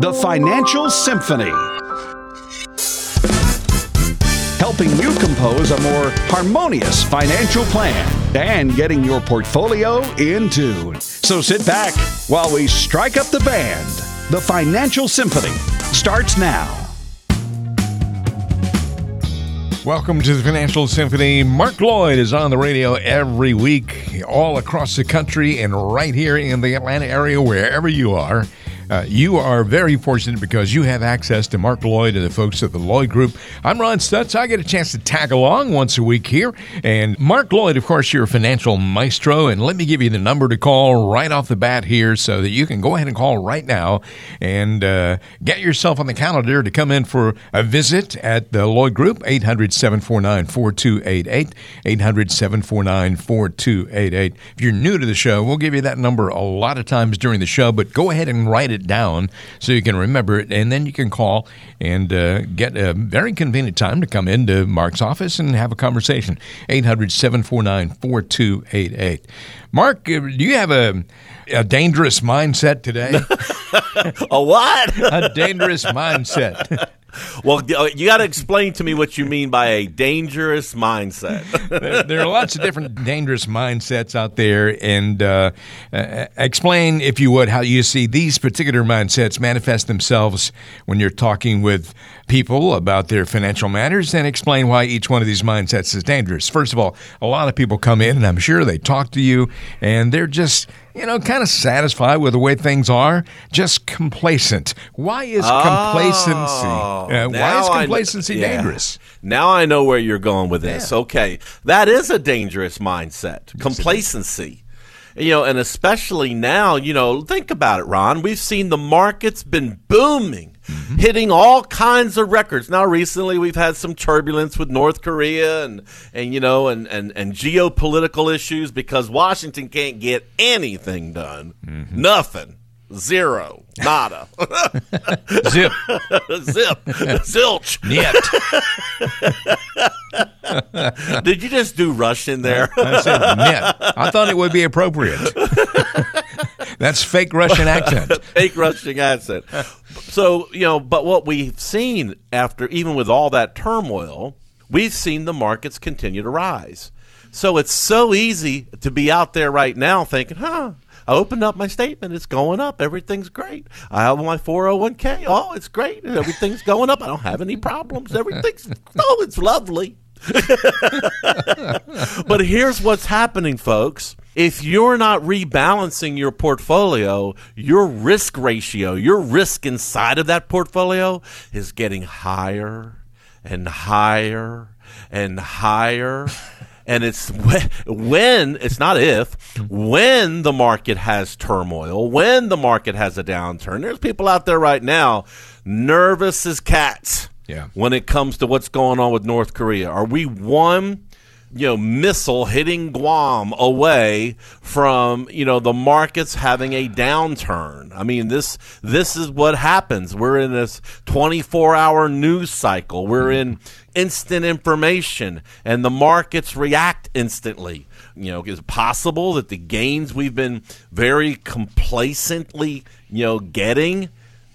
The Financial Symphony. Helping you compose a more harmonious financial plan and getting your portfolio in tune. So sit back while we strike up the band. The Financial Symphony starts now. Welcome to the Financial Symphony. Mark Lloyd is on the radio every week, all across the country and right here in the Atlanta area, wherever you are. Uh, you are very fortunate because you have access to Mark Lloyd and the folks at the Lloyd Group. I'm Ron Stutz. I get a chance to tag along once a week here. And Mark Lloyd, of course, you're a financial maestro. And let me give you the number to call right off the bat here so that you can go ahead and call right now and uh, get yourself on the calendar to come in for a visit at the Lloyd Group, 800 749 4288. 800 749 4288. If you're new to the show, we'll give you that number a lot of times during the show, but go ahead and write it it down so you can remember it, and then you can call and uh, get a very convenient time to come into Mark's office and have a conversation. 800 749 4288. Mark, uh, do you have a, a dangerous mindset today? a what? a dangerous mindset. Well, uh, you got to explain to me what you mean by a dangerous mindset. there, there, are lots of different dangerous mindsets out there, and uh, uh, explain, if you would, how you see these particular mindsets manifest themselves when you're talking with people about their financial matters, and explain why each one of these mindsets is dangerous. First of all, a lot of people come in, and I'm sure they talk to you, and they're just you know, kind of satisfied with the way things are, just complacent. Why is oh, complacency? Uh, why is complacency yeah. dangerous? Now I know where you're going with this. Yeah. Okay, that is a dangerous mindset. Complacency. You know, and especially now, you know, think about it, Ron. We've seen the market's been booming mm-hmm. hitting all kinds of records. Now, recently we've had some turbulence with North Korea and, and you know, and, and, and geopolitical issues because Washington can't get anything done. Mm-hmm. Nothing. Zero. Nada. Zip. Zip. Zilch. Niet. Did you just do Russian there? I said niet. I thought it would be appropriate. That's fake Russian accent. fake Russian accent. So, you know, but what we've seen after, even with all that turmoil, we've seen the markets continue to rise. So it's so easy to be out there right now thinking, huh, I opened up my statement. It's going up. Everything's great. I have my 401k. Oh, it's great. Everything's going up. I don't have any problems. Everything's, oh, it's lovely. but here's what's happening, folks. If you're not rebalancing your portfolio, your risk ratio, your risk inside of that portfolio is getting higher and higher and higher. and it's when, it's not if, when the market has turmoil, when the market has a downturn. There's people out there right now nervous as cats yeah. when it comes to what's going on with North Korea. Are we one you know missile hitting Guam away from you know the markets having a downturn. I mean this this is what happens. We're in this 24-hour news cycle. We're mm-hmm. in instant information and the markets react instantly. You know, is it possible that the gains we've been very complacently, you know, getting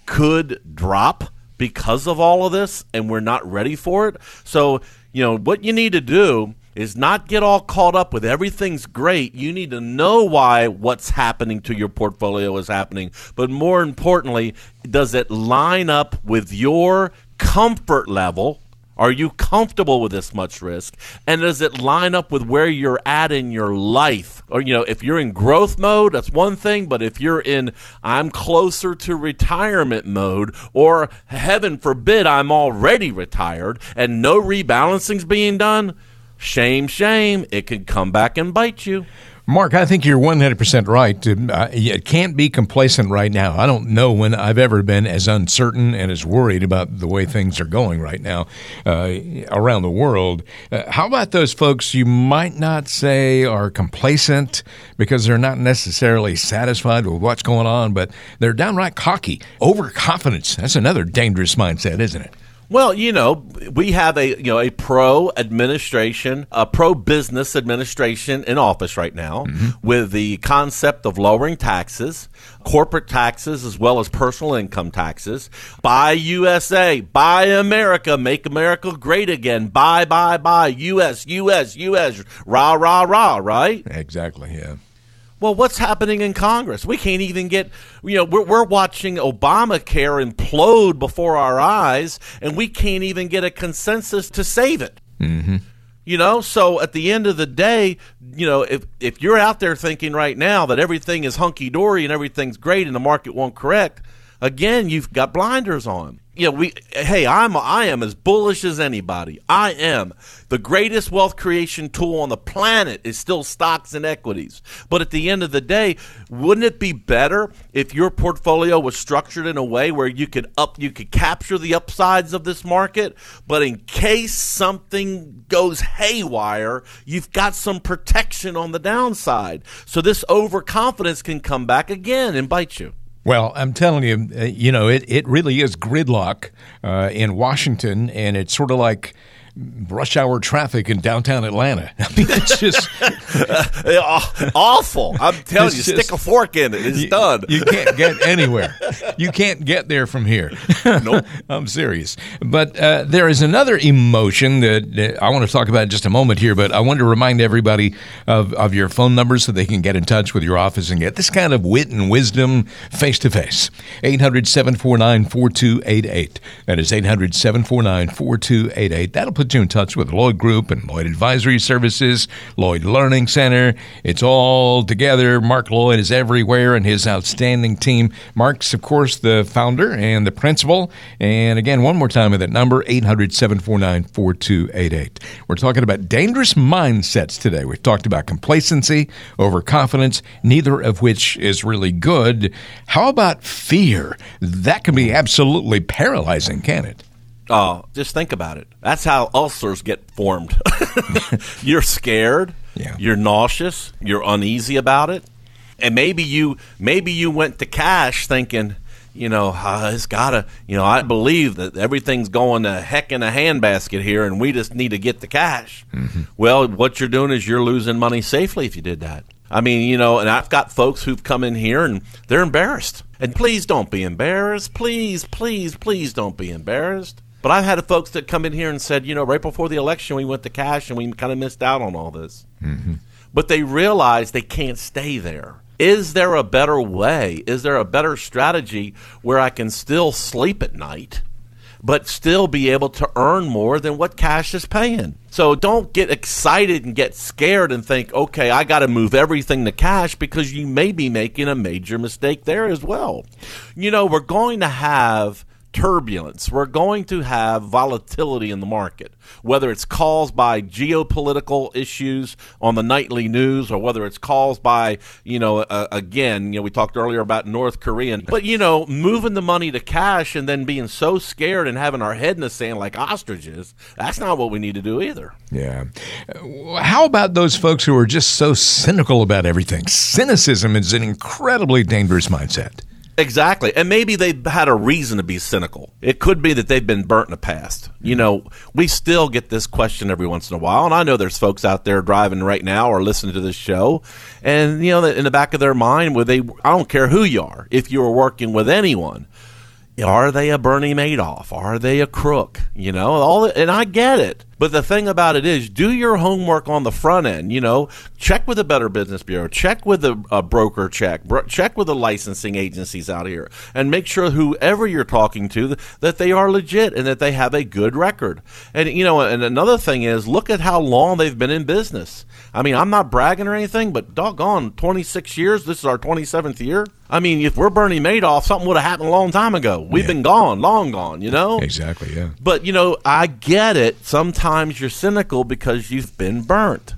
could drop because of all of this and we're not ready for it? So, you know, what you need to do is not get all caught up with everything's great. You need to know why what's happening to your portfolio is happening. But more importantly, does it line up with your comfort level? Are you comfortable with this much risk? And does it line up with where you're at in your life? Or, you know, if you're in growth mode, that's one thing. But if you're in, I'm closer to retirement mode, or heaven forbid, I'm already retired and no rebalancing's being done, Shame, shame. It could come back and bite you. Mark, I think you're 100% right. Uh, it can't be complacent right now. I don't know when I've ever been as uncertain and as worried about the way things are going right now uh, around the world. Uh, how about those folks you might not say are complacent because they're not necessarily satisfied with what's going on, but they're downright cocky? Overconfidence. That's another dangerous mindset, isn't it? Well, you know, we have a you know a pro administration, a pro business administration in office right now, mm-hmm. with the concept of lowering taxes, corporate taxes as well as personal income taxes. Buy USA, buy America, make America great again. Buy, buy, buy. U.S., U.S., U.S. Rah, rah, rah. Right? Exactly. Yeah. Well, what's happening in Congress? We can't even get, you know, we're, we're watching Obamacare implode before our eyes, and we can't even get a consensus to save it. Mm-hmm. You know, so at the end of the day, you know, if if you're out there thinking right now that everything is hunky dory and everything's great and the market won't correct, again, you've got blinders on you know, we hey, I'm I am as bullish as anybody. I am. The greatest wealth creation tool on the planet is still stocks and equities. But at the end of the day, wouldn't it be better if your portfolio was structured in a way where you could up you could capture the upsides of this market, but in case something goes haywire, you've got some protection on the downside. So this overconfidence can come back again and bite you. Well, I'm telling you, uh, you know, it, it really is gridlock uh, in Washington, and it's sort of like rush hour traffic in downtown Atlanta. I mean, it's just awful. I'm telling you, just, stick a fork in it. It's you, done. You can't get anywhere. You can't get there from here. Nope. I'm serious. But uh, there is another emotion that I want to talk about in just a moment here, but I want to remind everybody of, of your phone numbers so they can get in touch with your office and get this kind of wit and wisdom face to face. 800 749 4288. That is 800 749 4288. That'll put put you in touch with Lloyd Group and Lloyd Advisory Services, Lloyd Learning Center. It's all together. Mark Lloyd is everywhere and his outstanding team. Mark's, of course, the founder and the principal. And again, one more time with that number, 800 749 4288. We're talking about dangerous mindsets today. We've talked about complacency, overconfidence, neither of which is really good. How about fear? That can be absolutely paralyzing, can it? Oh, just think about it. That's how ulcers get formed. you're scared. Yeah. You're nauseous. You're uneasy about it. And maybe you maybe you went to cash thinking, you know, uh, it's gotta, you know, I believe that everything's going to heck in a handbasket here, and we just need to get the cash. Mm-hmm. Well, what you're doing is you're losing money safely if you did that. I mean, you know, and I've got folks who've come in here and they're embarrassed. And please don't be embarrassed. Please, please, please don't be embarrassed. But I've had folks that come in here and said, you know, right before the election, we went to cash and we kind of missed out on all this. Mm-hmm. But they realize they can't stay there. Is there a better way? Is there a better strategy where I can still sleep at night, but still be able to earn more than what cash is paying? So don't get excited and get scared and think, okay, I got to move everything to cash because you may be making a major mistake there as well. You know, we're going to have turbulence. We're going to have volatility in the market, whether it's caused by geopolitical issues on the nightly news or whether it's caused by, you know, uh, again, you know, we talked earlier about North Korean, but you know, moving the money to cash and then being so scared and having our head in the sand like ostriches, that's not what we need to do either. Yeah. How about those folks who are just so cynical about everything? Cynicism is an incredibly dangerous mindset. Exactly. And maybe they've had a reason to be cynical. It could be that they've been burnt in the past. You know, we still get this question every once in a while. And I know there's folks out there driving right now or listening to this show. And, you know, in the back of their mind, where they, I don't care who you are, if you are working with anyone, are they a Bernie Madoff? Are they a crook? You know, all and I get it. But the thing about it is, do your homework on the front end. You know, check with the Better Business Bureau, check with the uh, broker, check, bro- check with the licensing agencies out here, and make sure whoever you're talking to that they are legit and that they have a good record. And you know, and another thing is, look at how long they've been in business. I mean, I'm not bragging or anything, but doggone, 26 years. This is our 27th year. I mean, if we're Bernie Madoff, something would have happened a long time ago. We've yeah. been gone, long gone, you know? Exactly, yeah. But, you know, I get it. Sometimes you're cynical because you've been burnt.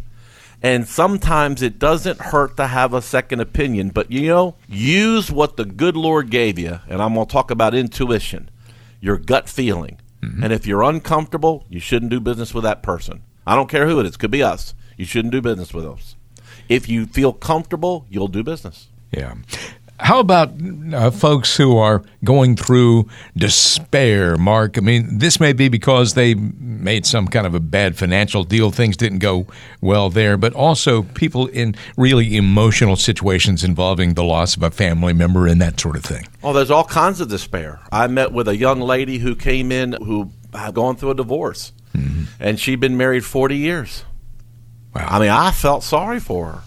And sometimes it doesn't hurt to have a second opinion. But, you know, use what the good Lord gave you. And I'm going to talk about intuition, your gut feeling. Mm-hmm. And if you're uncomfortable, you shouldn't do business with that person. I don't care who it is. Could be us. You shouldn't do business with us. If you feel comfortable, you'll do business. Yeah. How about uh, folks who are going through despair, Mark? I mean, this may be because they made some kind of a bad financial deal, things didn't go well there, but also people in really emotional situations involving the loss of a family member and that sort of thing. Oh, there's all kinds of despair. I met with a young lady who came in who had gone through a divorce, mm-hmm. and she'd been married 40 years. Wow. I mean, I felt sorry for her.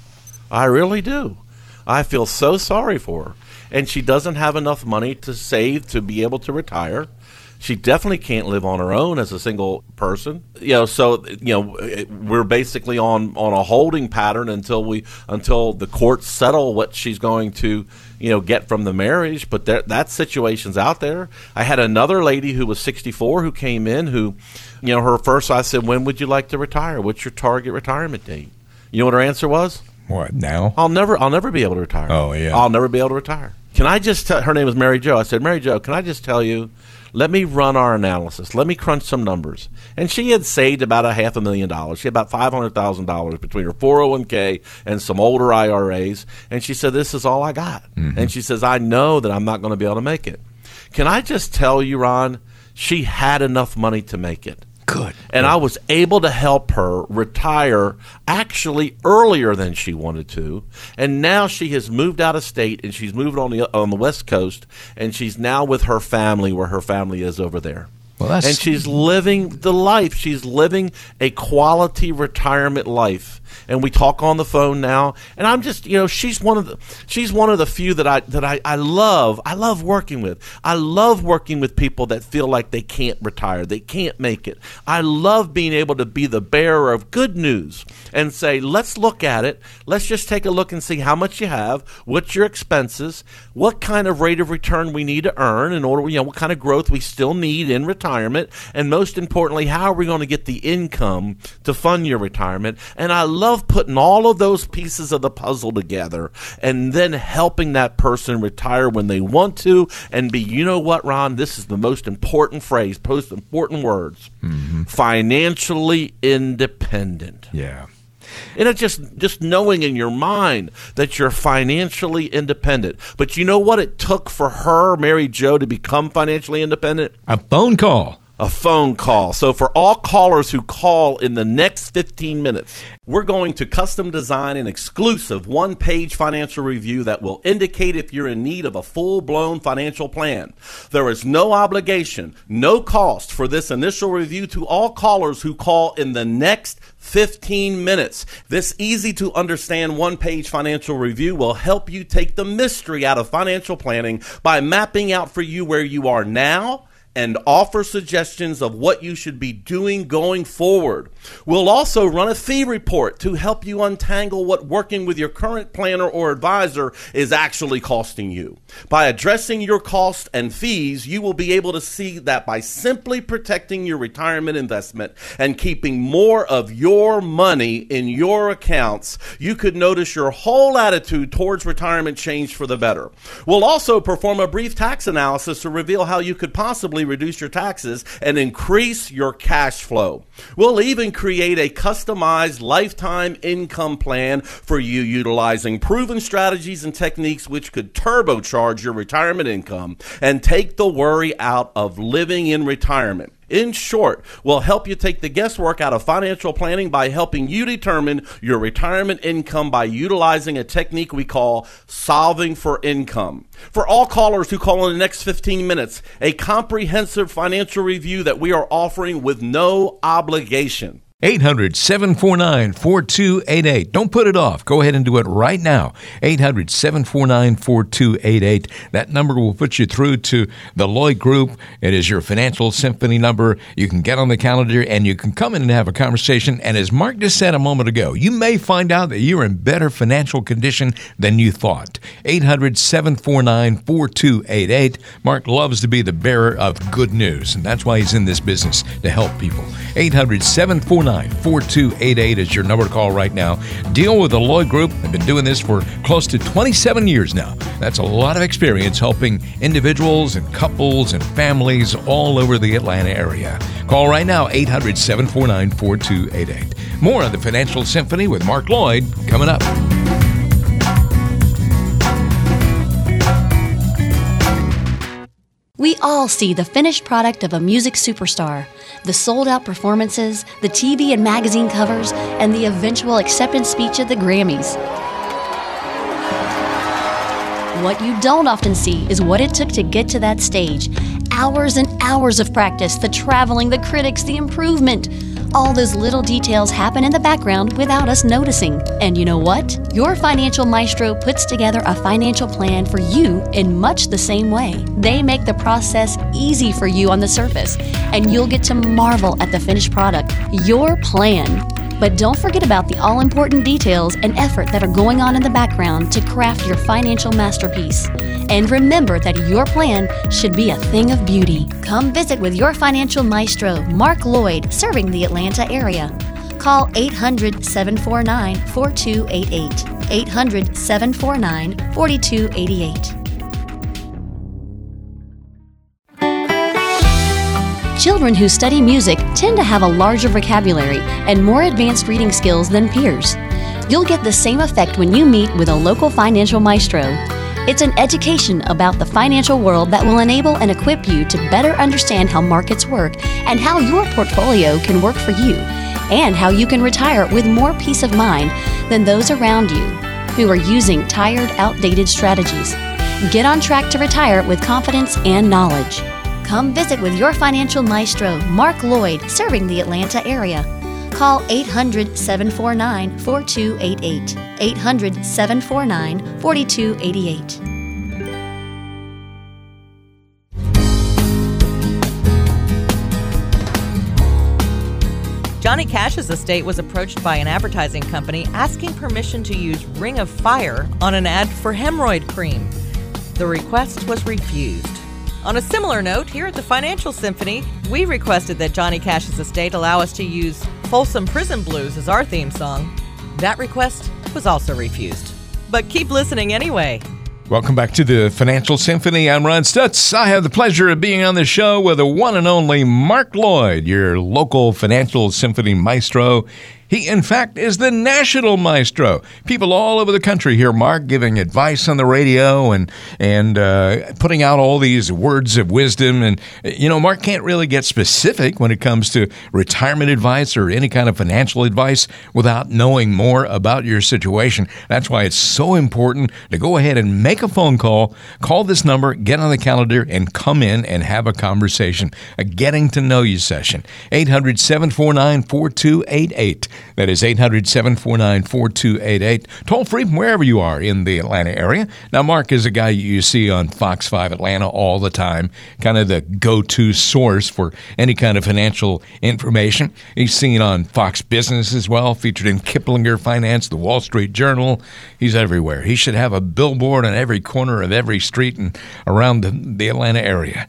I really do. I feel so sorry for her. And she doesn't have enough money to save to be able to retire. She definitely can't live on her own as a single person. You know, so you know we're basically on on a holding pattern until we until the courts settle what she's going to you know get from the marriage. But that that situation's out there. I had another lady who was 64 who came in who, you know, her first I said, "When would you like to retire? What's your target retirement date?" You know what her answer was? What now? I'll never, I'll never be able to retire. Oh yeah, I'll never be able to retire. Can I just tell? Her name was Mary Jo. I said, Mary Jo, can I just tell you? Let me run our analysis. Let me crunch some numbers. And she had saved about a half a million dollars. She had about five hundred thousand dollars between her four hundred one k and some older IRAs. And she said, "This is all I got." Mm-hmm. And she says, "I know that I'm not going to be able to make it." Can I just tell you, Ron? She had enough money to make it. Good. And I was able to help her retire actually earlier than she wanted to. And now she has moved out of state and she's moved on the on the West Coast and she's now with her family where her family is over there. Well, and she's living the life. She's living a quality retirement life and we talk on the phone now. And I'm just, you know, she's one of the she's one of the few that I that I, I love. I love working with. I love working with people that feel like they can't retire, they can't make it. I love being able to be the bearer of good news and say, let's look at it. Let's just take a look and see how much you have, what's your expenses, what kind of rate of return we need to earn in order, you know, what kind of growth we still need in retirement, and most importantly, how are we going to get the income to fund your retirement? And I love putting all of those pieces of the puzzle together and then helping that person retire when they want to and be, you know what, Ron, this is the most important phrase, most important words mm-hmm. financially independent. Yeah. And it's just just knowing in your mind that you're financially independent. But you know what it took for her, Mary Jo, to become financially independent? A phone call a phone call. So, for all callers who call in the next 15 minutes, we're going to custom design an exclusive one page financial review that will indicate if you're in need of a full blown financial plan. There is no obligation, no cost for this initial review to all callers who call in the next 15 minutes. This easy to understand one page financial review will help you take the mystery out of financial planning by mapping out for you where you are now and offer suggestions of what you should be doing going forward. We'll also run a fee report to help you untangle what working with your current planner or advisor is actually costing you. By addressing your costs and fees, you will be able to see that by simply protecting your retirement investment and keeping more of your money in your accounts, you could notice your whole attitude towards retirement change for the better. We'll also perform a brief tax analysis to reveal how you could possibly reduce your taxes and increase your cash flow. We'll even create a customized lifetime income plan for you utilizing proven strategies and techniques which could turbocharge your retirement income and take the worry out of living in retirement in short, will help you take the guesswork out of financial planning by helping you determine your retirement income by utilizing a technique we call solving for income. For all callers who call in the next 15 minutes, a comprehensive financial review that we are offering with no obligation. 800 749 4288. Don't put it off. Go ahead and do it right now. 800 749 4288. That number will put you through to the Lloyd Group. It is your financial symphony number. You can get on the calendar and you can come in and have a conversation. And as Mark just said a moment ago, you may find out that you're in better financial condition than you thought. 800 749 4288. Mark loves to be the bearer of good news, and that's why he's in this business to help people. 800 749 4288 is your number to call right now. Deal with the Lloyd Group. They've been doing this for close to 27 years now. That's a lot of experience helping individuals and couples and families all over the Atlanta area. Call right now, 800 749 4288. More on the Financial Symphony with Mark Lloyd coming up. All see the finished product of a music superstar the sold out performances, the TV and magazine covers, and the eventual acceptance speech at the Grammys. What you don't often see is what it took to get to that stage. Hours and hours of practice, the traveling, the critics, the improvement. All those little details happen in the background without us noticing. And you know what? Your financial maestro puts together a financial plan for you in much the same way. They make the process easy for you on the surface, and you'll get to marvel at the finished product. Your plan. But don't forget about the all important details and effort that are going on in the background to craft your financial masterpiece. And remember that your plan should be a thing of beauty. Come visit with your financial maestro, Mark Lloyd, serving the Atlanta area. Call 800 749 4288. 800 749 4288. Children who study music tend to have a larger vocabulary and more advanced reading skills than peers. You'll get the same effect when you meet with a local financial maestro. It's an education about the financial world that will enable and equip you to better understand how markets work and how your portfolio can work for you, and how you can retire with more peace of mind than those around you who are using tired, outdated strategies. Get on track to retire with confidence and knowledge. Come visit with your financial maestro, Mark Lloyd, serving the Atlanta area. Call 800 749 4288. 800 749 4288. Johnny Cash's estate was approached by an advertising company asking permission to use Ring of Fire on an ad for hemorrhoid cream. The request was refused. On a similar note, here at the Financial Symphony, we requested that Johnny Cash's estate allow us to use Folsom Prison Blues as our theme song. That request was also refused. But keep listening anyway. Welcome back to the Financial Symphony. I'm Ron Stutz. I have the pleasure of being on the show with the one and only Mark Lloyd, your local Financial Symphony maestro. He, in fact, is the national maestro. People all over the country hear Mark giving advice on the radio and and uh, putting out all these words of wisdom. And you know, Mark can't really get specific when it comes to retirement advice or any kind of financial advice without knowing more about your situation. That's why it's so important to go ahead and make a phone call, call this number, get on the calendar, and come in and have a conversation, a getting to know you session. 800 749 4288. That is 800 749 4288. Toll free from wherever you are in the Atlanta area. Now, Mark is a guy you see on Fox 5 Atlanta all the time, kind of the go to source for any kind of financial information. He's seen on Fox Business as well, featured in Kiplinger Finance, the Wall Street Journal. He's everywhere. He should have a billboard on every corner of every street and around the, the Atlanta area.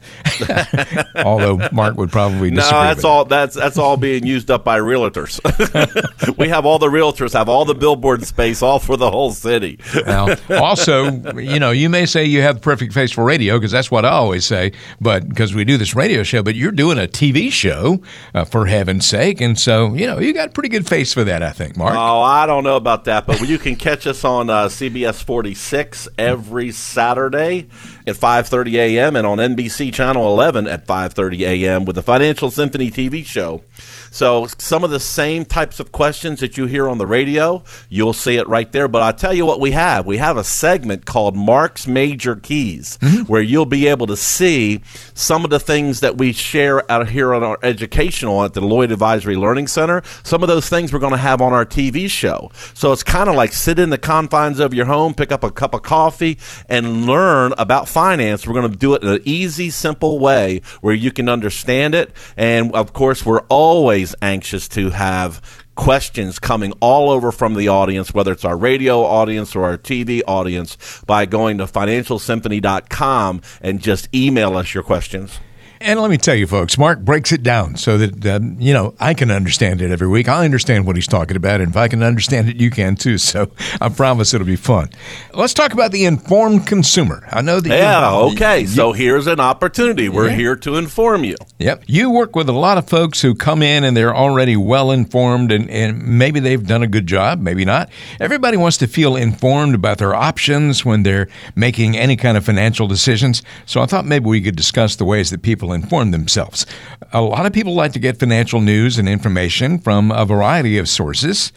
Although Mark would probably disagree. No, that's all. That's that's all being used up by realtors. we have all the realtors have all the billboard space, all for the whole city. now, also, you know, you may say you have the perfect face for radio because that's what I always say. But because we do this radio show, but you're doing a TV show uh, for heaven's sake, and so you know you got a pretty good face for that, I think, Mark. Oh, I don't know about that, but you can catch us on uh, CBS 46 every Saturday at 5:30 a.m. and on NBC Channel 11 at 5:30 a.m. with the Financial Symphony TV show. So some of the same types of questions that you hear on the radio, you'll see it right there. But I'll tell you what we have. We have a segment called Mark's Major Keys, mm-hmm. where you'll be able to see some of the things that we share out here on our educational at the Lloyd Advisory Learning Center. Some of those things we're going to have on our TV show. So it's kind of like sit in the confines of your home, pick up a cup of coffee, and learn about finance. We're going to do it in an easy, simple way where you can understand it. And of course, we're always anxious to have questions coming all over from the audience, whether it's our radio audience or our TV audience, by going to financialsymphony.com and just email us your questions. And let me tell you, folks, Mark breaks it down so that, uh, you know, I can understand it every week. I understand what he's talking about. And if I can understand it, you can too. So I promise it'll be fun. Let's talk about the informed consumer. I know that. Yeah, okay. You, so here's an opportunity. We're Yeah. here to inform you. Yep. You work with a lot of folks who come in and they're already well informed and, and maybe they've done a good job, maybe not. Everybody wants to feel informed about their options when they're making any kind of financial decisions. So I thought maybe we could discuss the ways that people inform themselves. A lot of people like to get financial news and information from a variety of sources.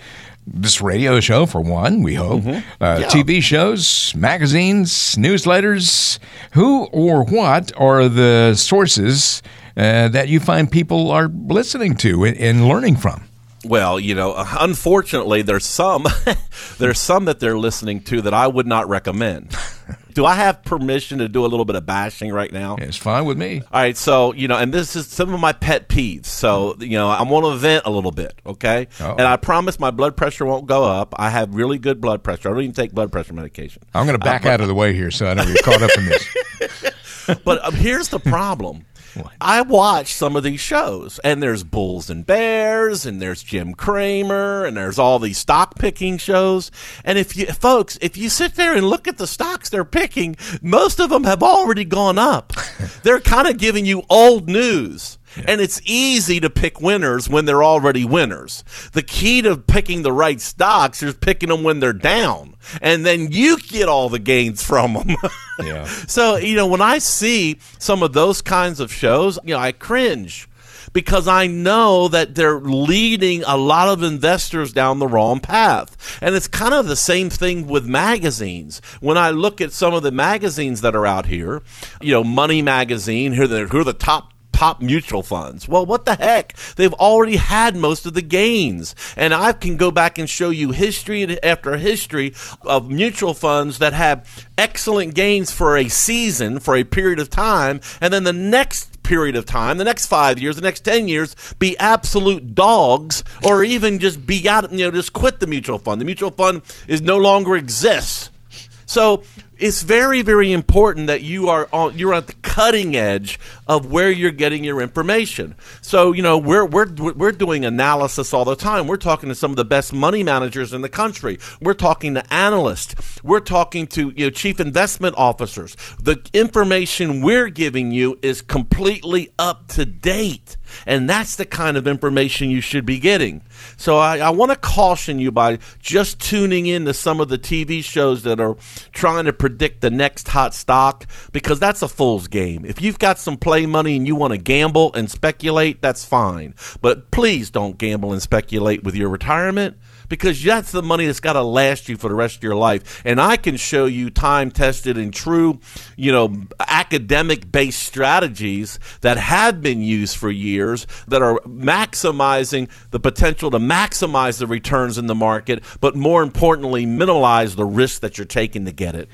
This radio show, for one, we hope. Uh, TV shows, magazines, newsletters. Who or what are the sources uh, that you find people are listening to and, and learning from? Well, you know, unfortunately, there's some there's some that they're listening to that I would not recommend. do I have permission to do a little bit of bashing right now? It's fine with me. All right, so you know, and this is some of my pet peeves. So you know, I'm going to vent a little bit, okay? Uh-oh. And I promise my blood pressure won't go up. I have really good blood pressure. I don't even take blood pressure medication. I'm going to back out of the way here so I don't get caught up in this. But um, here's the problem. I watch some of these shows, and there's Bulls and Bears, and there's Jim Cramer, and there's all these stock picking shows. And if you, folks, if you sit there and look at the stocks they're picking, most of them have already gone up. they're kind of giving you old news. And it's easy to pick winners when they're already winners. The key to picking the right stocks is picking them when they're down. And then you get all the gains from them. Yeah. So, you know, when I see some of those kinds of shows, you know, I cringe because I know that they're leading a lot of investors down the wrong path. And it's kind of the same thing with magazines. When I look at some of the magazines that are out here, you know, Money Magazine, who are the, who are the top top mutual funds. Well, what the heck? They've already had most of the gains. And I can go back and show you history after history of mutual funds that have excellent gains for a season, for a period of time, and then the next period of time, the next five years, the next 10 years, be absolute dogs or even just be out, you know, just quit the mutual fund. The mutual fund is no longer exists. So it's very, very important that you are on, you're at the cutting edge of where you're getting your information. So you know we're we're we're doing analysis all the time. We're talking to some of the best money managers in the country. We're talking to analysts. We're talking to you know chief investment officers. The information we're giving you is completely up to date. And that's the kind of information you should be getting. So I, I want to caution you by just tuning in to some of the TV shows that are trying to predict the next hot stock because that's a fool's game. If you've got some play money and you want to gamble and speculate, that's fine. But please don't gamble and speculate with your retirement because that's the money that's got to last you for the rest of your life. And I can show you time tested and true, you know, academic based strategies that have been used for years that are maximizing the potential to maximize the returns in the market, but more importantly, minimize the risk that you're taking to get it.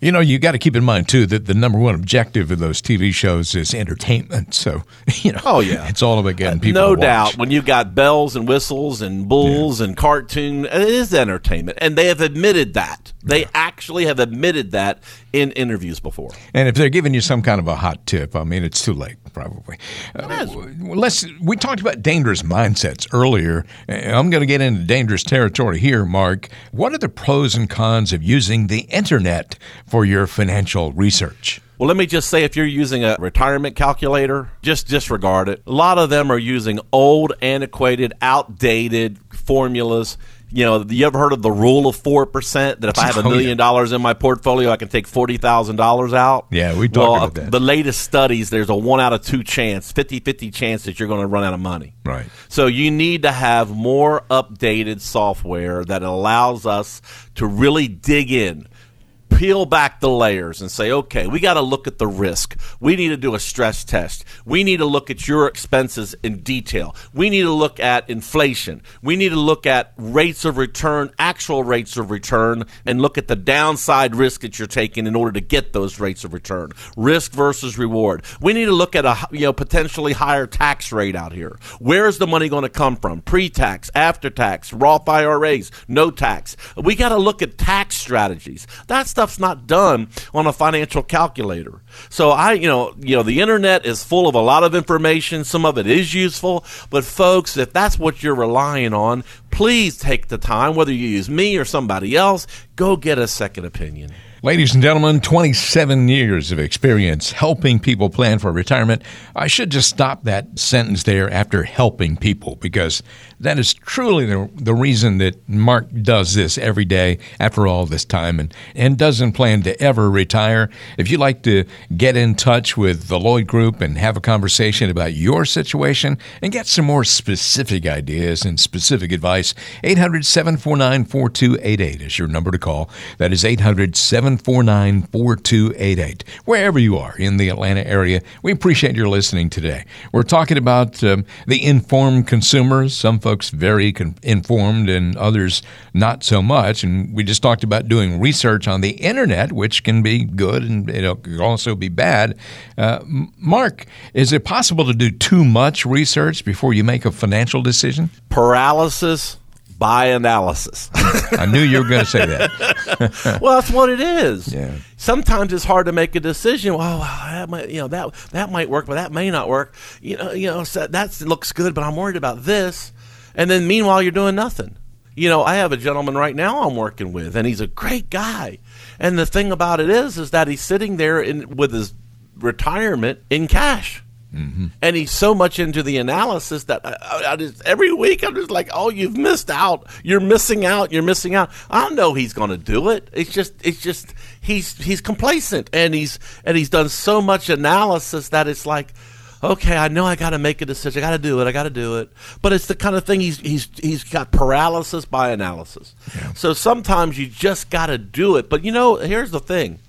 You know, you got to keep in mind too that the number one objective of those TV shows is entertainment. So, you know, Oh, yeah. it's all about getting people. no to watch. doubt when you've got bells and whistles and bulls and cartoon it is entertainment and they have admitted that they actually have admitted that in interviews before And if they're giving you some kind of a hot tip, I mean, it's too late, probably. Uh, let's. We talked about dangerous mindsets earlier. Uh, I'm going to get into dangerous territory here, Mark. What are the pros and cons of using the internet for your financial research? well let me just say if you're using a retirement calculator just disregard it a lot of them are using old antiquated outdated formulas you know, you ever heard of the rule of four percent? That if I have a oh, million dollars in my portfolio, I can take forty thousand dollars out. Yeah, we talked well, about that. The latest studies, there's a one out of two chance, 50-50 chance that you're going to run out of money. Right. So you need to have more updated software that allows us to really dig in, peel back the layers and say, okay, we got to look at the risk. We need to do a stress test. We need to look at your expenses in detail. We need to look at inflation. We need to look at rates of return, actual rates of return, and look at the downside risk that you're taking in order to get those rates of return. Risk versus reward. We need to look at a you know potentially higher tax rate out here. Where is the money going to come from? Pre-tax, after tax, Roth IRAs, no tax. We got to look at tax strategies. That's stuff's not done on a financial calculator. So I, you know, you know, the internet is full of a lot of information. Some of it is useful, but folks, if that's what you're relying on, please take the time, whether you use me or somebody else, go get a second opinion. Ladies and gentlemen, 27 years of experience helping people plan for retirement. I should just stop that sentence there after helping people because that is truly the, the reason that Mark does this every day after all this time and, and doesn't plan to ever retire. If you'd like to get in touch with the Lloyd Group and have a conversation about your situation and get some more specific ideas and specific advice, 800 749 4288 is your number to call. That is 800 749 4288. Wherever you are in the Atlanta area, we appreciate your listening today. We're talking about um, the informed consumers. Some folks very con- informed and others not so much. And we just talked about doing research on the internet, which can be good and it can also be bad. Uh, Mark, is it possible to do too much research before you make a financial decision? Paralysis by analysis. I knew you were going to say that. well, that's what it is. Yeah. Sometimes it's hard to make a decision. Well, that might, you know that that might work, but that may not work. You know, you know so that looks good, but I'm worried about this. And then meanwhile, you're doing nothing. You know, I have a gentleman right now I'm working with, and he's a great guy. And the thing about it is, is that he's sitting there in, with his retirement in cash. Mm-hmm. And he's so much into the analysis that I, I, just, every week I'm just like, "Oh, you've missed out. You're missing out. You're missing out." I know he's going to do it. It's just, it's just he's he's complacent, and he's and he's done so much analysis that it's like, okay, I know I got to make a decision. I got to do it. I got to do it. But it's the kind of thing he's he's he's got paralysis by analysis. Yeah. So sometimes you just got to do it. But you know, here's the thing: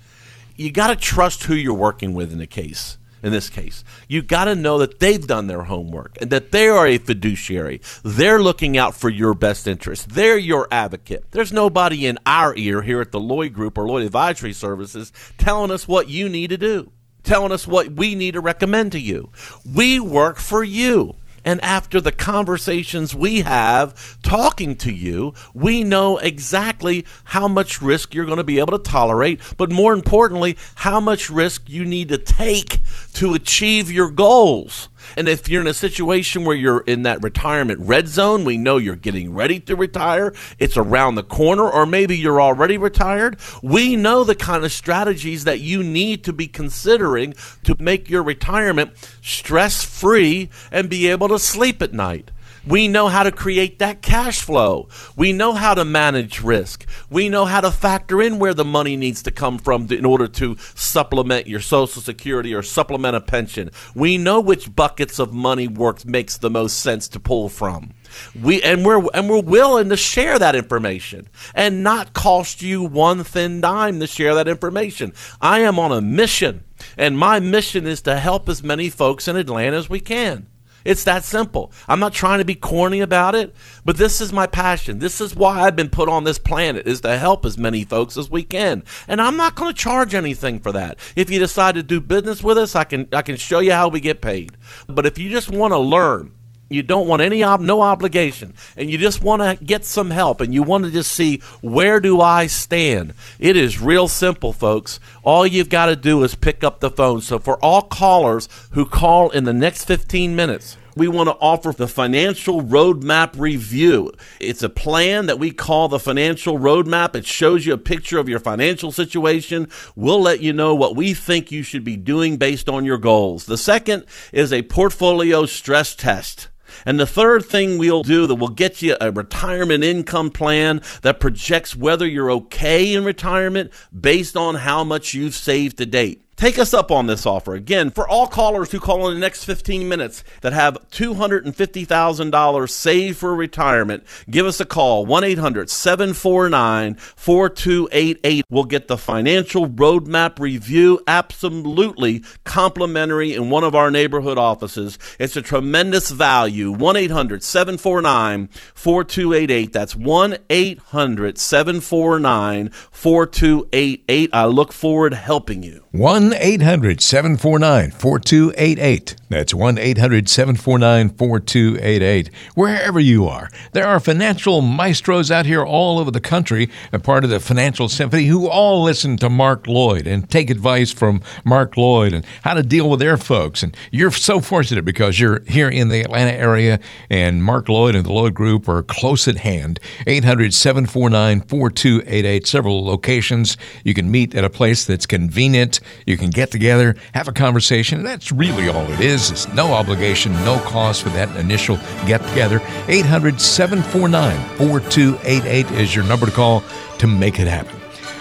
you got to trust who you're working with in the case in this case. You got to know that they've done their homework and that they are a fiduciary. They're looking out for your best interest. They're your advocate. There's nobody in our ear here at the Lloyd Group or Lloyd Advisory Services telling us what you need to do, telling us what we need to recommend to you. We work for you. And after the conversations we have talking to you, we know exactly how much risk you're going to be able to tolerate, but more importantly, how much risk you need to take to achieve your goals. And if you're in a situation where you're in that retirement red zone, we know you're getting ready to retire, it's around the corner, or maybe you're already retired, we know the kind of strategies that you need to be considering to make your retirement stress free and be able to sleep at night. We know how to create that cash flow. We know how to manage risk. We know how to factor in where the money needs to come from in order to supplement your social security or supplement a pension. We know which buckets of money works makes the most sense to pull from. We and we're and we're willing to share that information and not cost you one thin dime to share that information. I am on a mission, and my mission is to help as many folks in Atlanta as we can. It's that simple. I'm not trying to be corny about it, but this is my passion. This is why I've been put on this planet is to help as many folks as we can. And I'm not going to charge anything for that. If you decide to do business with us, I can I can show you how we get paid. But if you just want to learn, you don't want any ob- no obligation and you just want to get some help and you want to just see where do I stand it is real simple folks all you've got to do is pick up the phone so for all callers who call in the next 15 minutes we want to offer the financial roadmap review. It's a plan that we call the financial roadmap. It shows you a picture of your financial situation. We'll let you know what we think you should be doing based on your goals. The second is a portfolio stress test. And the third thing we'll do that will get you a retirement income plan that projects whether you're okay in retirement based on how much you've saved to date. Take us up on this offer. Again, for all callers who call in the next 15 minutes that have $250,000 saved for retirement, give us a call 1 800 749 4288. We'll get the financial roadmap review absolutely complimentary in one of our neighborhood offices. It's a tremendous value. 1 800 749 4288. That's 1 800 749 4288. I look forward to helping you. 1 1 800 749 4288. That's 1 800 749 4288. Wherever you are, there are financial maestros out here all over the country, a part of the Financial Symphony, who all listen to Mark Lloyd and take advice from Mark Lloyd and how to deal with their folks. And you're so fortunate because you're here in the Atlanta area, and Mark Lloyd and the Lloyd Group are close at hand. 800 749 4288. Several locations. You can meet at a place that's convenient. You can get together, have a conversation. That's really all it is. It's no obligation, no cost for that initial get together. 800 749 4288 is your number to call to make it happen.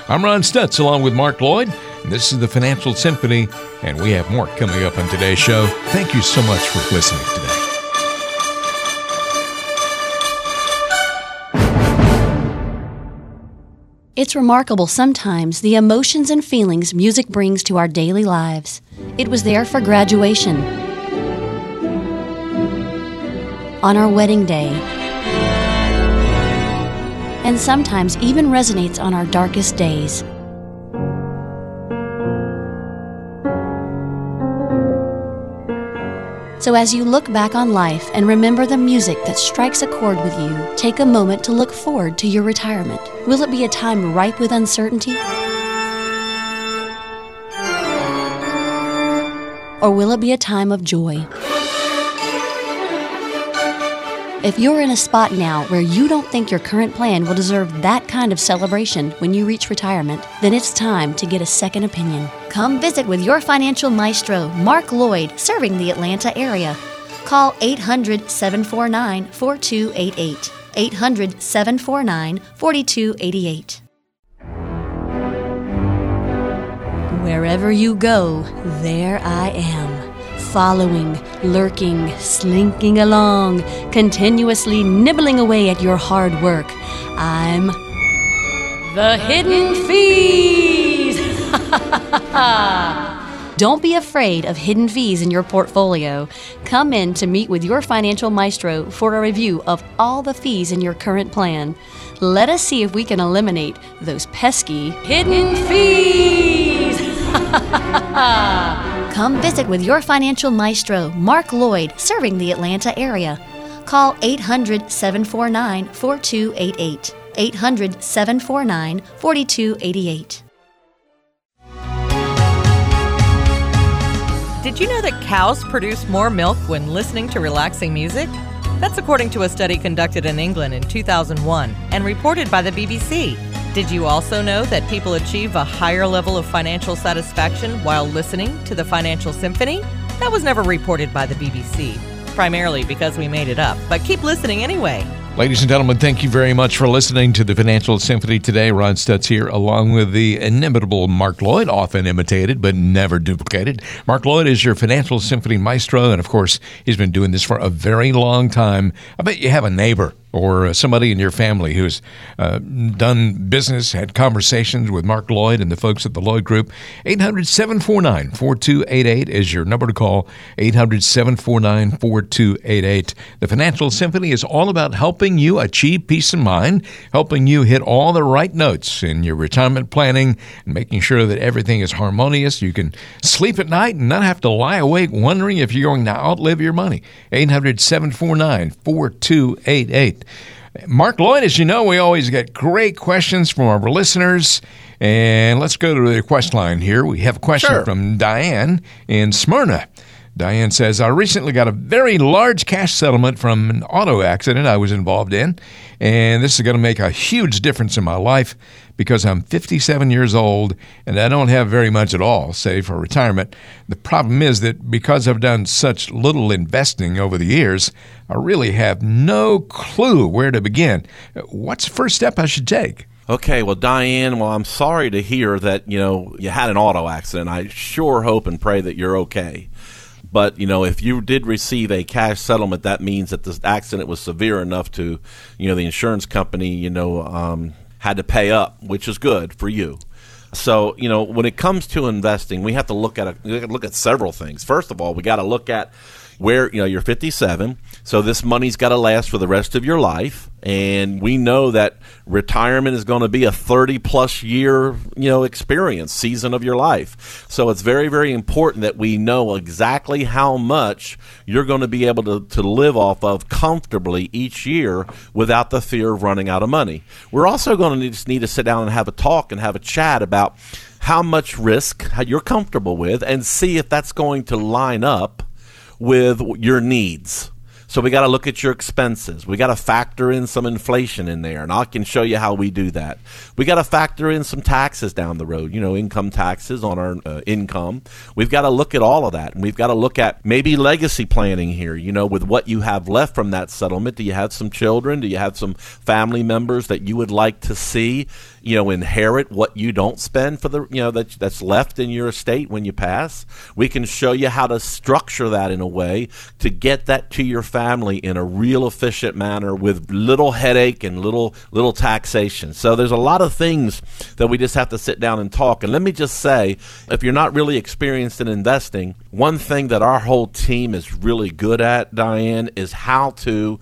I'm Ron Stutz along with Mark Lloyd. This is the Financial Symphony, and we have more coming up on today's show. Thank you so much for listening today. It's remarkable sometimes the emotions and feelings music brings to our daily lives. It was there for graduation, on our wedding day, and sometimes even resonates on our darkest days. So, as you look back on life and remember the music that strikes a chord with you, take a moment to look forward to your retirement. Will it be a time ripe with uncertainty? Or will it be a time of joy? If you're in a spot now where you don't think your current plan will deserve that kind of celebration when you reach retirement, then it's time to get a second opinion. Come visit with your financial maestro, Mark Lloyd, serving the Atlanta area. Call 800 749 4288. 800 749 4288. Wherever you go, there I am following, lurking, slinking along, continuously nibbling away at your hard work. I'm the Hidden Fees! Don't be afraid of hidden fees in your portfolio. Come in to meet with your financial maestro for a review of all the fees in your current plan. Let us see if we can eliminate those pesky hidden fees. Come visit with your financial maestro, Mark Lloyd, serving the Atlanta area. Call 800 749 4288. 800 749 4288. Did you know that cows produce more milk when listening to relaxing music? That's according to a study conducted in England in 2001 and reported by the BBC. Did you also know that people achieve a higher level of financial satisfaction while listening to the Financial Symphony? That was never reported by the BBC, primarily because we made it up, but keep listening anyway. Ladies and gentlemen, thank you very much for listening to the Financial Symphony today. Ron Stutz here, along with the inimitable Mark Lloyd, often imitated but never duplicated. Mark Lloyd is your Financial Symphony maestro, and of course, he's been doing this for a very long time. I bet you have a neighbor or uh, somebody in your family who's uh, done business, had conversations with Mark Lloyd and the folks at the Lloyd Group. 800 749 4288 is your number to call. 800 749 4288. The Financial Symphony is all about helping you achieve peace of mind, helping you hit all the right notes in your retirement planning, and making sure that everything is harmonious. You can sleep at night and not have to lie awake wondering if you're going to outlive your money. 800 749 4288. Mark Lloyd, as you know, we always get great questions from our listeners. And let's go to the quest line here. We have a question Sure. from Diane in Smyrna. Diane says, I recently got a very large cash settlement from an auto accident I was involved in, and this is going to make a huge difference in my life because I'm 57 years old and I don't have very much at all, save for retirement. The problem is that because I've done such little investing over the years, I really have no clue where to begin. What's the first step I should take? Okay, well, Diane, well, I'm sorry to hear that you know you had an auto accident. I sure hope and pray that you're okay. But you know, if you did receive a cash settlement, that means that the accident was severe enough to, you know, the insurance company, you know, um, had to pay up, which is good for you. So you know, when it comes to investing, we have to look at a, look at several things. First of all, we got to look at, where you know you're 57 so this money's got to last for the rest of your life and we know that retirement is going to be a 30 plus year you know experience season of your life. So it's very very important that we know exactly how much you're going to be able to, to live off of comfortably each year without the fear of running out of money. We're also going to just need to sit down and have a talk and have a chat about how much risk you're comfortable with and see if that's going to line up with your needs so we got to look at your expenses. We got to factor in some inflation in there, and I can show you how we do that. We got to factor in some taxes down the road, you know, income taxes on our uh, income. We've got to look at all of that, and we've got to look at maybe legacy planning here, you know, with what you have left from that settlement. Do you have some children? Do you have some family members that you would like to see? You know inherit what you don't spend for the you know that that's left in your estate when you pass. We can show you how to structure that in a way to get that to your family in a real efficient manner with little headache and little little taxation. So there's a lot of things that we just have to sit down and talk. And let me just say, if you're not really experienced in investing, one thing that our whole team is really good at, Diane, is how to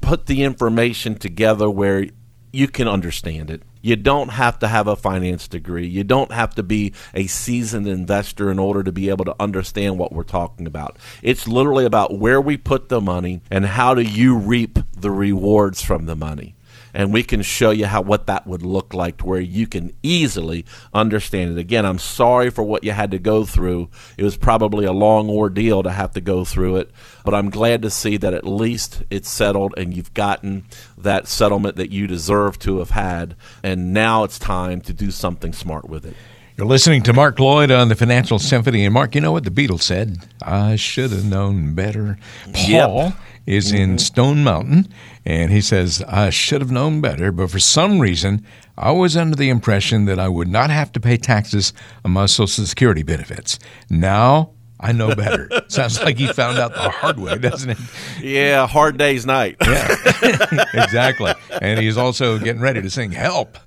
put the information together where you can understand it. You don't have to have a finance degree. You don't have to be a seasoned investor in order to be able to understand what we're talking about. It's literally about where we put the money and how do you reap the rewards from the money and we can show you how what that would look like to where you can easily understand it. Again, I'm sorry for what you had to go through. It was probably a long ordeal to have to go through it, but I'm glad to see that at least it's settled and you've gotten that settlement that you deserve to have had, and now it's time to do something smart with it. You're listening to Mark Lloyd on the Financial Symphony. And Mark, you know what the Beatles said? I should have known better. Paul yep. is mm-hmm. in Stone Mountain, and he says, I should have known better, but for some reason, I was under the impression that I would not have to pay taxes on my Social Security benefits. Now I know better. Sounds like he found out the hard way, doesn't it? Yeah, hard day's night. yeah, exactly. And he's also getting ready to sing "Help."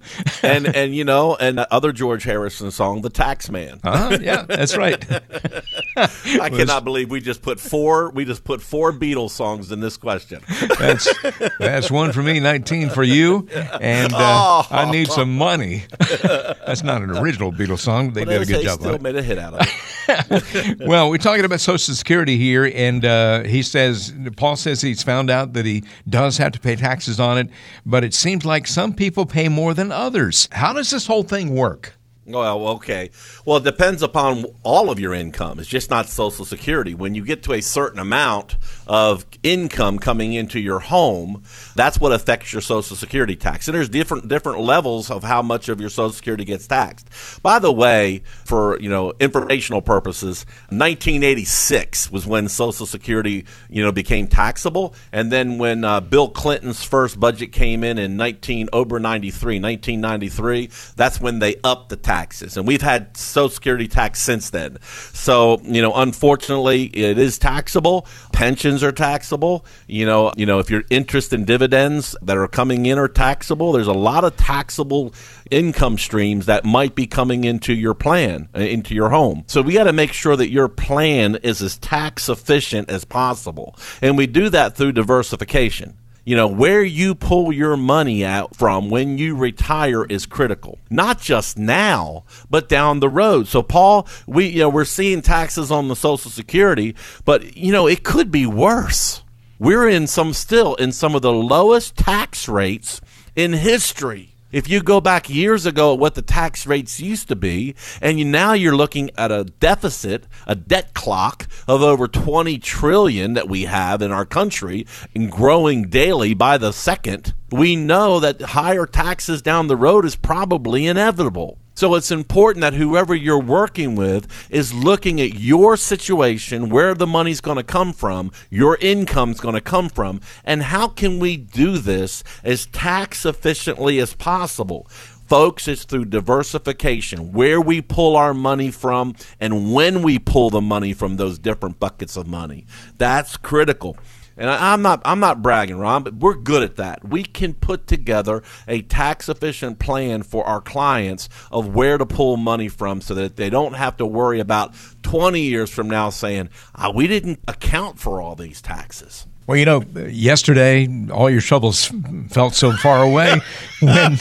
and and you know, and other George Harrison song, "The Tax Man." Uh-huh, yeah, that's right. I cannot believe we just put four. We just put four Beatles songs in this question. That's that's one for me, nineteen for you, and uh, oh. I need some money. that's not an original Beatles song. They did a good job. Still made a hit out of it. well we're talking about Social Security here, and uh, he says Paul says he's found out that he does have to pay taxes on it, but it seems like some people pay more than others. How does this whole thing work? Well, okay. Well, it depends upon all of your income. It's just not Social Security. When you get to a certain amount of income coming into your home, that's what affects your Social Security tax. And there's different different levels of how much of your Social Security gets taxed. By the way, for you know informational purposes, 1986 was when Social Security you know became taxable, and then when uh, Bill Clinton's first budget came in in 19 over 93, 1993, that's when they upped the taxes, and we've had Social Security tax since then. So you know, unfortunately, it is taxable. Pensions are taxable. You know, you know if your interest and dividends that are coming in are taxable, there's a lot of taxable income streams that might be coming into your plan, uh, into your home. So we got to make sure that your plan is as tax efficient as possible, and we do that through diversification. You know, where you pull your money out from when you retire is critical. Not just now, but down the road. So Paul, we you know, we're seeing taxes on the social security, but you know, it could be worse. We're in some still in some of the lowest tax rates in history. If you go back years ago at what the tax rates used to be, and you, now you're looking at a deficit, a debt clock of over 20 trillion that we have in our country and growing daily by the second, we know that higher taxes down the road is probably inevitable. So it's important that whoever you're working with is looking at your situation, where the money's going to come from, your income's going to come from, and how can we do this as tax efficiently as possible. Folks, it's through diversification, where we pull our money from and when we pull the money from those different buckets of money. That's critical. And I, I'm not I'm not bragging, Ron, but we're good at that. We can put together a tax efficient plan for our clients of where to pull money from, so that they don't have to worry about 20 years from now saying ah, we didn't account for all these taxes. Well, you know, yesterday all your troubles felt so far away when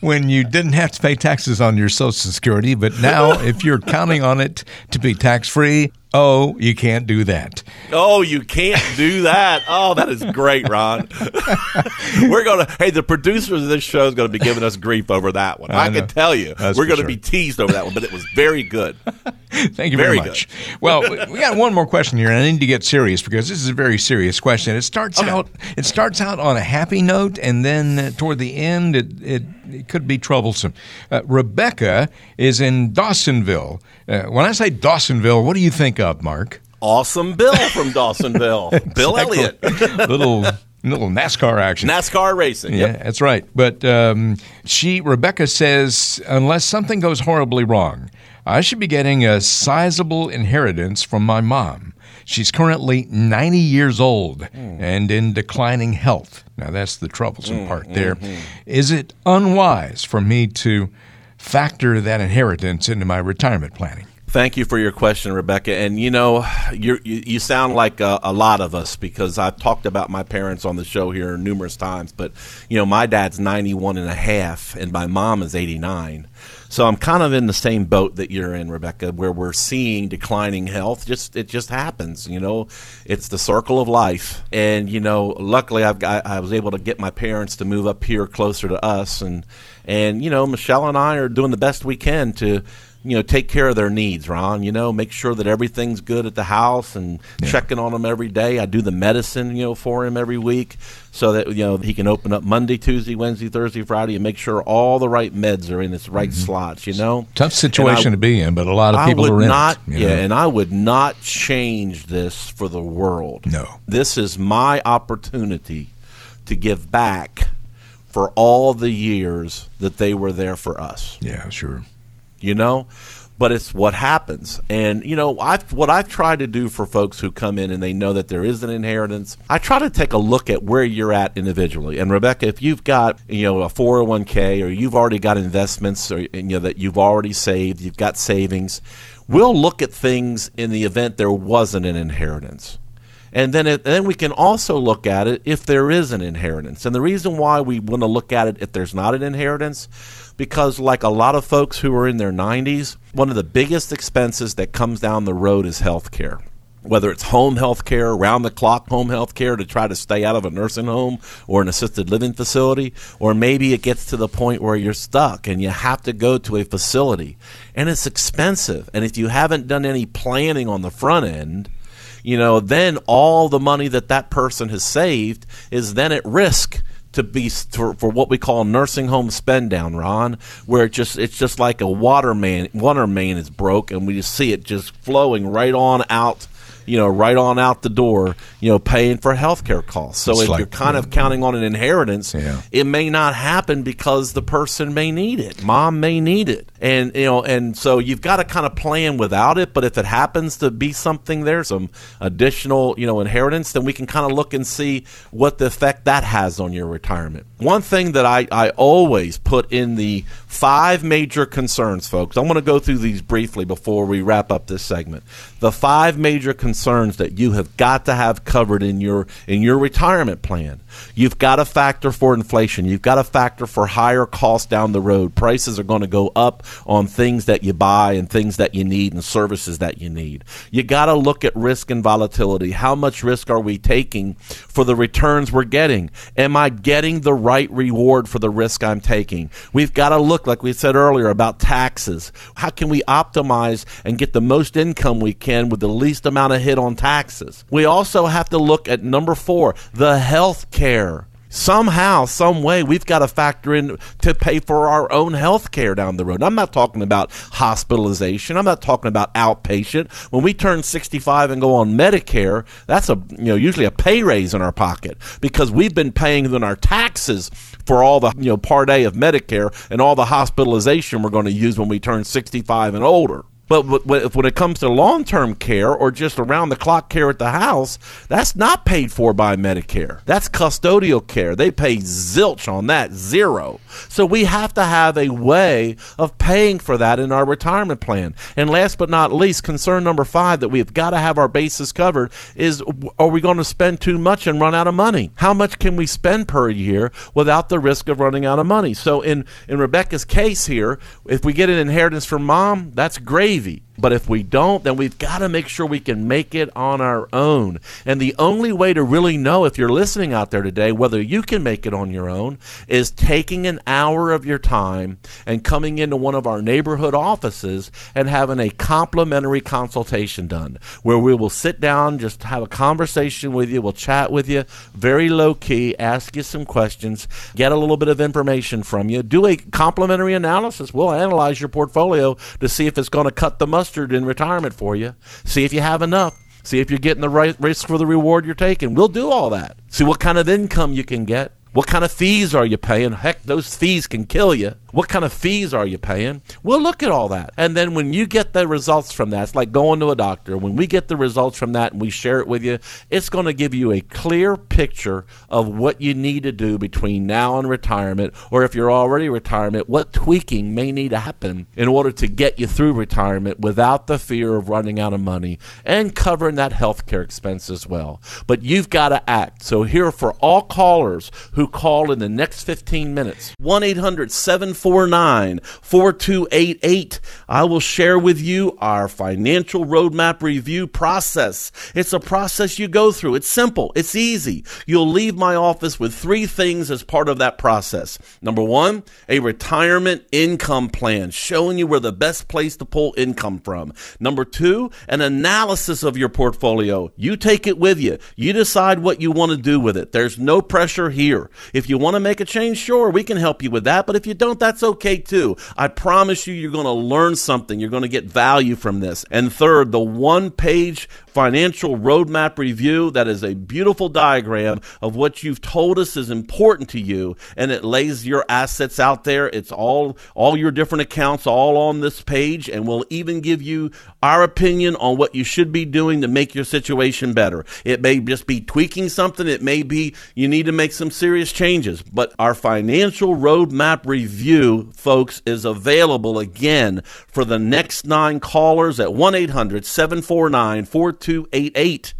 when you didn't have to pay taxes on your Social Security, but now if you're counting on it to be tax free, oh, you can't do that. Oh, you can't do that. Oh, that is great, Ron. We're gonna. Hey, the producers of this show is going to be giving us grief over that one. I, I can tell you, That's we're going to sure. be teased over that one. But it was very good. Thank you very, Very much. Well, we got one more question here, and I need to get serious because this is a very serious question. It starts out it starts out on a happy note, and then uh, toward the end, it it, it could be troublesome. Uh, Rebecca is in Dawsonville. Uh, when I say Dawsonville, what do you think of, Mark? Awesome Bill from Dawsonville, Bill Elliott, little little NASCAR action. NASCAR racing. Yeah, Yep. that's right. But um, she, Rebecca says, unless something goes horribly wrong, I should be getting a sizable inheritance from my mom. She's currently 90 years old hmm. and in declining health. Now, that's the troublesome hmm, part hmm, there. Is it unwise for me to factor that inheritance into my retirement planning? Thank you for your question, Rebecca. And you know, you're, you you sound like a, a lot of us because I've talked about my parents on the show here numerous times. But you know, my dad's 91 and a half, and my mom is 89. So I'm kind of in the same boat that you're in, Rebecca, where we're seeing declining health. Just it just happens, you know. It's the circle of life, and you know, luckily I've got, I was able to get my parents to move up here closer to us, and and you know, Michelle and I are doing the best we can to you know, take care of their needs, Ron. You know, make sure that everything's good at the house and checking on them every day. I do the medicine, you know, for him every week so that, you know, he can open up Monday, Tuesday, Wednesday, Thursday, Friday and make sure all the right meds are in its right mm-hmm. slots, you know? Tough situation to be in, but a lot of I people are in not, it. yeah, know. and I would not change this for the world. No. This is my opportunity to give back for all the years that they were there for us yeah, sure. You know? But it's what happens. And you know I've, what i've tried to do for folks who come in and they know that there is an inheritance i try to take a look at where you're at individually. And rebecca if you've got you know a 401k or you've already got investments or you know that you've already saved you've got savings we'll look at things in the event there wasn't an inheritance and then, it, then we can also look at it if there is an inheritance. And the reason why we want to look at it if there's not an inheritance, because like a lot of folks who are in their 90s, one of the biggest expenses that comes down the road is health care. Whether it's home health care, round the clock home health care to try to stay out of a nursing home or an assisted living facility, or maybe it gets to the point where you're stuck and you have to go to a facility and it's expensive. And if you haven't done any planning on the front end, you know, then all the money that that person has saved is then at risk to be for, for what we call nursing home spend down, Ron, where it just it's just like a water main water main is broke and we just see it just flowing right on out. You know, right on out the door. You know, paying for healthcare costs. So It's if like- you're kind of counting on an inheritance, Yeah. it may not happen because the person may need it. Mom may need it. And you know, and so you've got to kind of plan without it, but if it happens to be something there, some additional, you know, inheritance, then we can kind of look and see what the effect that has on your retirement. One thing that I, I always put in the five major concerns, folks. I'm going to go through these briefly before we wrap up this segment. The five major concerns that you have got to have covered in your in your retirement plan. You've got to factor for inflation. You've got to factor for higher costs down the road. Prices are going to go up on things that you buy and things that you need and services that you need. You got to look at risk and volatility. How much risk are we taking for the returns we're getting? Am I getting the right reward for the risk I'm taking? We've got to look, like we said earlier, about taxes. How can we optimize and get the most income we can with the least amount of hit on taxes? We also have to look at number four, the health care. Somehow, some way, we've got to factor in to pay for our own health care down the road. I'm not talking about hospitalization. I'm not talking about outpatient. When we turn 65 and go on Medicare, that's a you know usually a pay raise in our pocket because we've been paying in our taxes for all the you know Part A of Medicare and all the hospitalization we're going to use when we turn 65 and older. But when it comes to long term care or just around the clock care at the house, that's not paid for by Medicare. That's custodial care. They pay zilch on that, zero. So we have to have a way of paying for that in our retirement plan. And last but not least, concern number five that we've got to have our bases covered is are we going to spend too much and run out of money? How much can we spend per year without the risk of running out of money? So in, in Rebecca's case here, if we get an inheritance from mom, that's gravy. Levy but if we don't, then we've got to make sure we can make it on our own. And the only way to really know if you're listening out there today whether you can make it on your own is taking an hour of your time and coming into one of our neighborhood offices and having a complimentary consultation done where we will sit down, just have a conversation with you, we'll chat with you, very low key, ask you some questions, get a little bit of information from you, do a complimentary analysis. We'll analyze your portfolio to see if it's going to cut the mustard mustard in retirement for you. See if you have enough. See if you're getting the right risk for the reward you're taking. We'll do all that. See what kind of income you can get. What kind of fees are you paying? Heck, those fees can kill you. What kind of fees are you paying? We'll look at all that. And then when you get the results from that, it's like going to a doctor. When we get the results from that and we share it with you, it's going to give you a clear picture of what you need to do between now and retirement, or if you're already retirement, what tweaking may need to happen in order to get you through retirement without the fear of running out of money and covering that health care expense as well. But you've got to act. So here for all callers who call in the next 15 minutes, 1 800 749 4288. I will share with you our financial roadmap review process. It's a process you go through. It's simple, it's easy. You'll leave my office with three things as part of that process. Number one, a retirement income plan showing you where the best place to pull income from. Number two, an analysis of your portfolio. You take it with you. You decide what you want to do with it. There's no pressure here. If you want to make a change, sure, we can help you with that. But if you don't, that's okay too. I promise you, you're going to learn something. You're going to get value from this. And third, the one page financial roadmap review that is a beautiful diagram of what you've told us is important to you and it lays your assets out there. It's all all your different accounts all on this page and we'll even give you our opinion on what you should be doing to make your situation better. It may just be tweaking something. It may be you need to make some serious changes. But our financial roadmap review folks is available again for the next nine callers at 1-800-749 4288.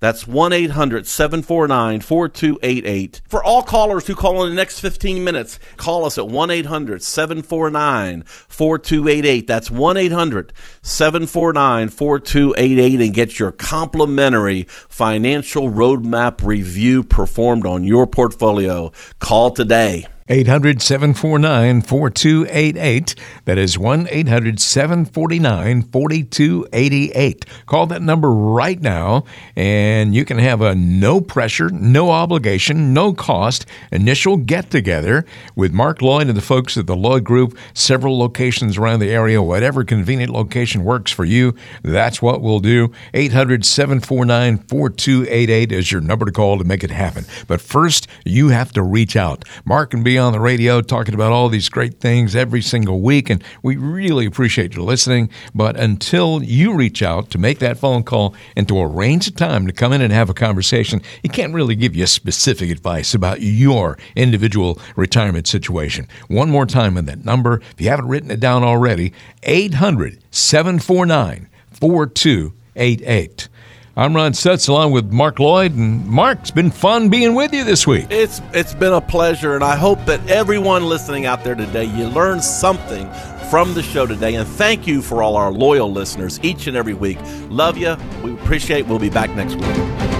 That's 1 800 749 4288. For all callers who call in the next 15 minutes, call us at 1 800 749 4288. That's 1 800 749 4288 and get your complimentary financial roadmap review performed on your portfolio. Call today. 800 749 4288. That is 1 800 749 4288. Call that number right now, and you can have a no pressure, no obligation, no cost initial get together with Mark Lloyd and the folks at the Lloyd Group, several locations around the area. Whatever convenient location works for you, that's what we'll do. 800 749 4288 is your number to call to make it happen. But first, you have to reach out. Mark can be on the radio talking about all these great things every single week, and we really appreciate you listening. But until you reach out to make that phone call and to arrange a time to come in and have a conversation, he can't really give you specific advice about your individual retirement situation. One more time on that number, if you haven't written it down already, 800 749 4288. I'm Ron Sutz along with Mark Lloyd. And Mark, it's been fun being with you this week. It's it's been a pleasure, and I hope that everyone listening out there today, you learned something from the show today. And thank you for all our loyal listeners each and every week. Love you. We appreciate. We'll be back next week.